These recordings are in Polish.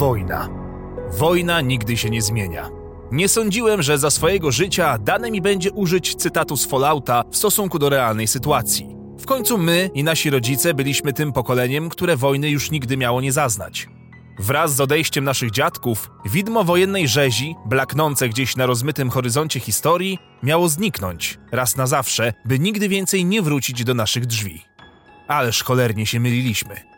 wojna. Wojna nigdy się nie zmienia. Nie sądziłem, że za swojego życia dane mi będzie użyć cytatu z Fallouta w stosunku do realnej sytuacji. W końcu my i nasi rodzice byliśmy tym pokoleniem, które wojny już nigdy miało nie zaznać. Wraz z odejściem naszych dziadków, widmo wojennej rzezi, blaknące gdzieś na rozmytym horyzoncie historii, miało zniknąć, raz na zawsze, by nigdy więcej nie wrócić do naszych drzwi. Ależ cholernie się myliliśmy.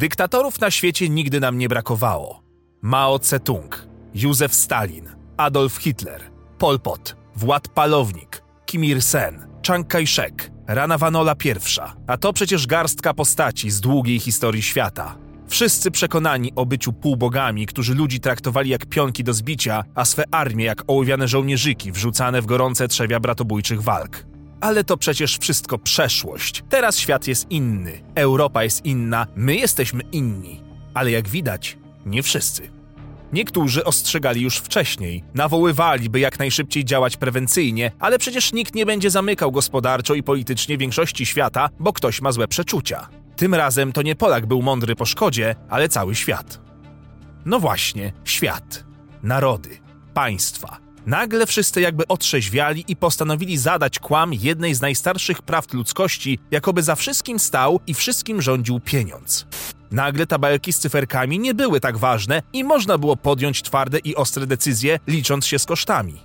Dyktatorów na świecie nigdy nam nie brakowało. Mao Tse-tung, Józef Stalin, Adolf Hitler, Pol Pot, Wład Palownik, Kim Il-sen, Chiang Kai-shek, Rana Vanola I, a to przecież garstka postaci z długiej historii świata. Wszyscy przekonani o byciu półbogami, którzy ludzi traktowali jak pionki do zbicia, a swe armie jak ołowiane żołnierzyki wrzucane w gorące trzewia bratobójczych walk. Ale to przecież wszystko przeszłość. Teraz świat jest inny, Europa jest inna, my jesteśmy inni. Ale jak widać, nie wszyscy. Niektórzy ostrzegali już wcześniej, nawoływali, by jak najszybciej działać prewencyjnie, ale przecież nikt nie będzie zamykał gospodarczo i politycznie większości świata, bo ktoś ma złe przeczucia. Tym razem to nie Polak był mądry po szkodzie, ale cały świat. No właśnie, świat. Narody, państwa. Nagle wszyscy jakby otrzeźwiali i postanowili zadać kłam jednej z najstarszych prawd ludzkości, jakoby za wszystkim stał i wszystkim rządził pieniądz. Nagle tabelki z cyferkami nie były tak ważne i można było podjąć twarde i ostre decyzje, licząc się z kosztami.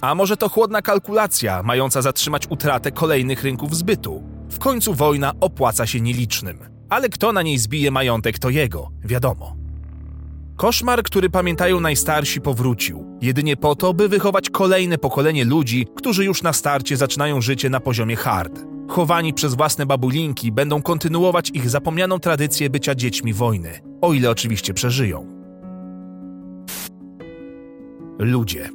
A może to chłodna kalkulacja, mająca zatrzymać utratę kolejnych rynków zbytu? W końcu wojna opłaca się nielicznym. Ale kto na niej zbije majątek, to jego, wiadomo. Koszmar, który pamiętają najstarsi, powrócił. Jedynie po to, by wychować kolejne pokolenie ludzi, którzy już na starcie zaczynają życie na poziomie hard. Chowani przez własne babulinki, będą kontynuować ich zapomnianą tradycję bycia dziećmi wojny, o ile oczywiście przeżyją. Ludzie.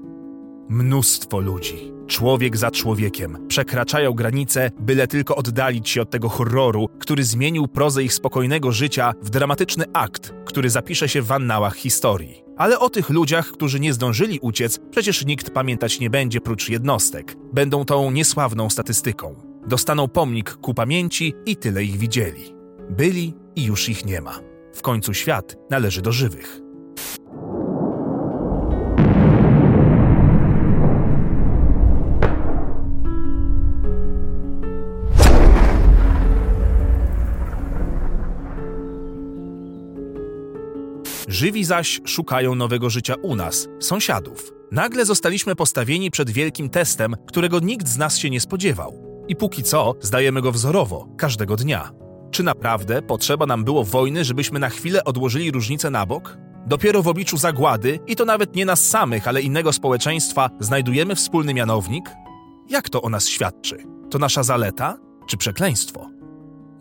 Mnóstwo ludzi. Człowiek za człowiekiem przekraczają granice, byle tylko oddalić się od tego horroru, który zmienił prozę ich spokojnego życia w dramatyczny akt, który zapisze się w annałach historii. Ale o tych ludziach, którzy nie zdążyli uciec, przecież nikt pamiętać nie będzie prócz jednostek. Będą tą niesławną statystyką. Dostaną pomnik ku pamięci i tyle ich widzieli. Byli i już ich nie ma. W końcu świat należy do żywych. Żywi zaś szukają nowego życia u nas, sąsiadów. Nagle zostaliśmy postawieni przed wielkim testem, którego nikt z nas się nie spodziewał. I póki co zdajemy go wzorowo, każdego dnia. Czy naprawdę potrzeba nam było wojny, żebyśmy na chwilę odłożyli różnice na bok? Dopiero w obliczu zagłady, i to nawet nie nas samych, ale innego społeczeństwa, znajdujemy wspólny mianownik? Jak to o nas świadczy? To nasza zaleta czy przekleństwo?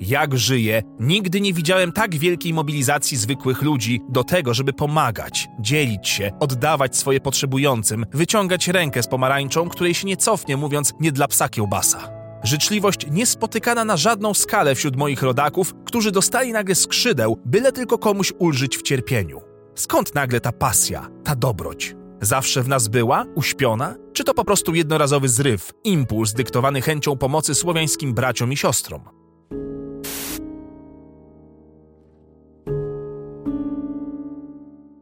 Jak żyję, nigdy nie widziałem tak wielkiej mobilizacji zwykłych ludzi do tego, żeby pomagać, dzielić się, oddawać swoje potrzebującym, wyciągać rękę z pomarańczą, której się nie cofnie, mówiąc nie dla psa kiełbasa. Życzliwość niespotykana na żadną skalę wśród moich rodaków, którzy dostali nagle skrzydeł, byle tylko komuś ulżyć w cierpieniu. Skąd nagle ta pasja, ta dobroć? Zawsze w nas była, uśpiona? Czy to po prostu jednorazowy zryw, impuls dyktowany chęcią pomocy słowiańskim braciom i siostrom?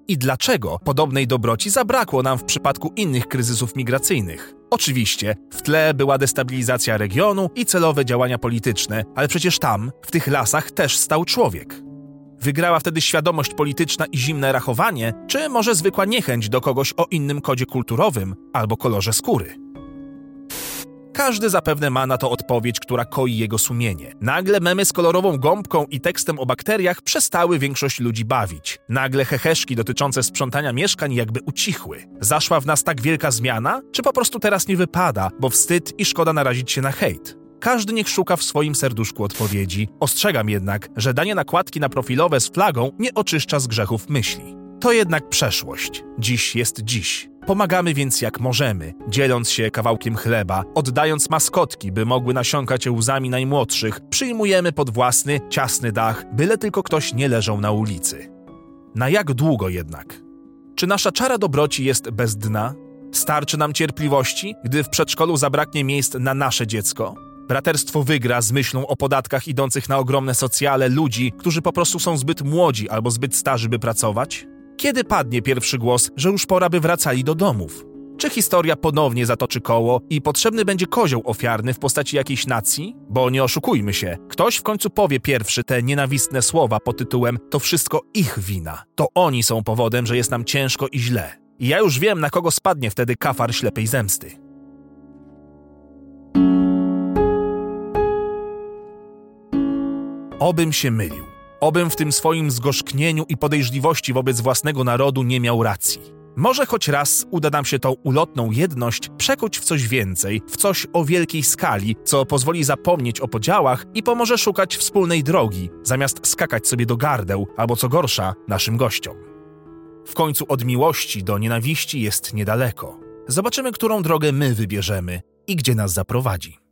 I dlaczego podobnej dobroci zabrakło nam w przypadku innych kryzysów migracyjnych? Oczywiście, w tle była destabilizacja regionu i celowe działania polityczne, ale przecież tam, w tych lasach, też stał człowiek. Wygrała wtedy świadomość polityczna i zimne rachowanie, czy może zwykła niechęć do kogoś o innym kodzie kulturowym albo kolorze skóry? Każdy zapewne ma na to odpowiedź, która koi jego sumienie. Nagle memy z kolorową gąbką i tekstem o bakteriach przestały większość ludzi bawić. Nagle heheszki dotyczące sprzątania mieszkań jakby ucichły. Zaszła w nas tak wielka zmiana? Czy po prostu teraz nie wypada, bo wstyd i szkoda narazić się na hejt? Każdy niech szuka w swoim serduszku odpowiedzi. Ostrzegam jednak, że danie nakładki na profilowe z flagą nie oczyszcza z grzechów myśli. To jednak przeszłość. Dziś jest dziś. Pomagamy więc jak możemy, dzieląc się kawałkiem chleba, oddając maskotki, by mogły nasiąkać łzami najmłodszych, przyjmujemy pod własny, ciasny dach, byle tylko ktoś nie leżał na ulicy. Na jak długo jednak? Czy nasza czara dobroci jest bez dna? Starczy nam cierpliwości, gdy w przedszkolu zabraknie miejsc na nasze dziecko? Braterstwo wygra z myślą o podatkach idących na ogromne socjale ludzi, którzy po prostu są zbyt młodzi albo zbyt starzy, by pracować? Kiedy padnie pierwszy głos, że już pora by wracali do domów? Czy historia ponownie zatoczy koło i potrzebny będzie kozioł ofiarny w postaci jakiejś nacji? Bo nie oszukujmy się, ktoś w końcu powie pierwszy te nienawistne słowa pod tytułem To wszystko ich wina. To oni są powodem, że jest nam ciężko i źle. I ja już wiem, na kogo spadnie wtedy kafar ślepej zemsty. Obym się mylił. Obym w tym swoim zgorzknieniu i podejrzliwości wobec własnego narodu nie miał racji. Może choć raz uda nam się tą ulotną jedność przekuć w coś więcej, w coś o wielkiej skali, co pozwoli zapomnieć o podziałach i pomoże szukać wspólnej drogi, zamiast skakać sobie do gardeł, albo co gorsza, naszym gościom. W końcu od miłości do nienawiści jest niedaleko. Zobaczymy, którą drogę my wybierzemy i gdzie nas zaprowadzi.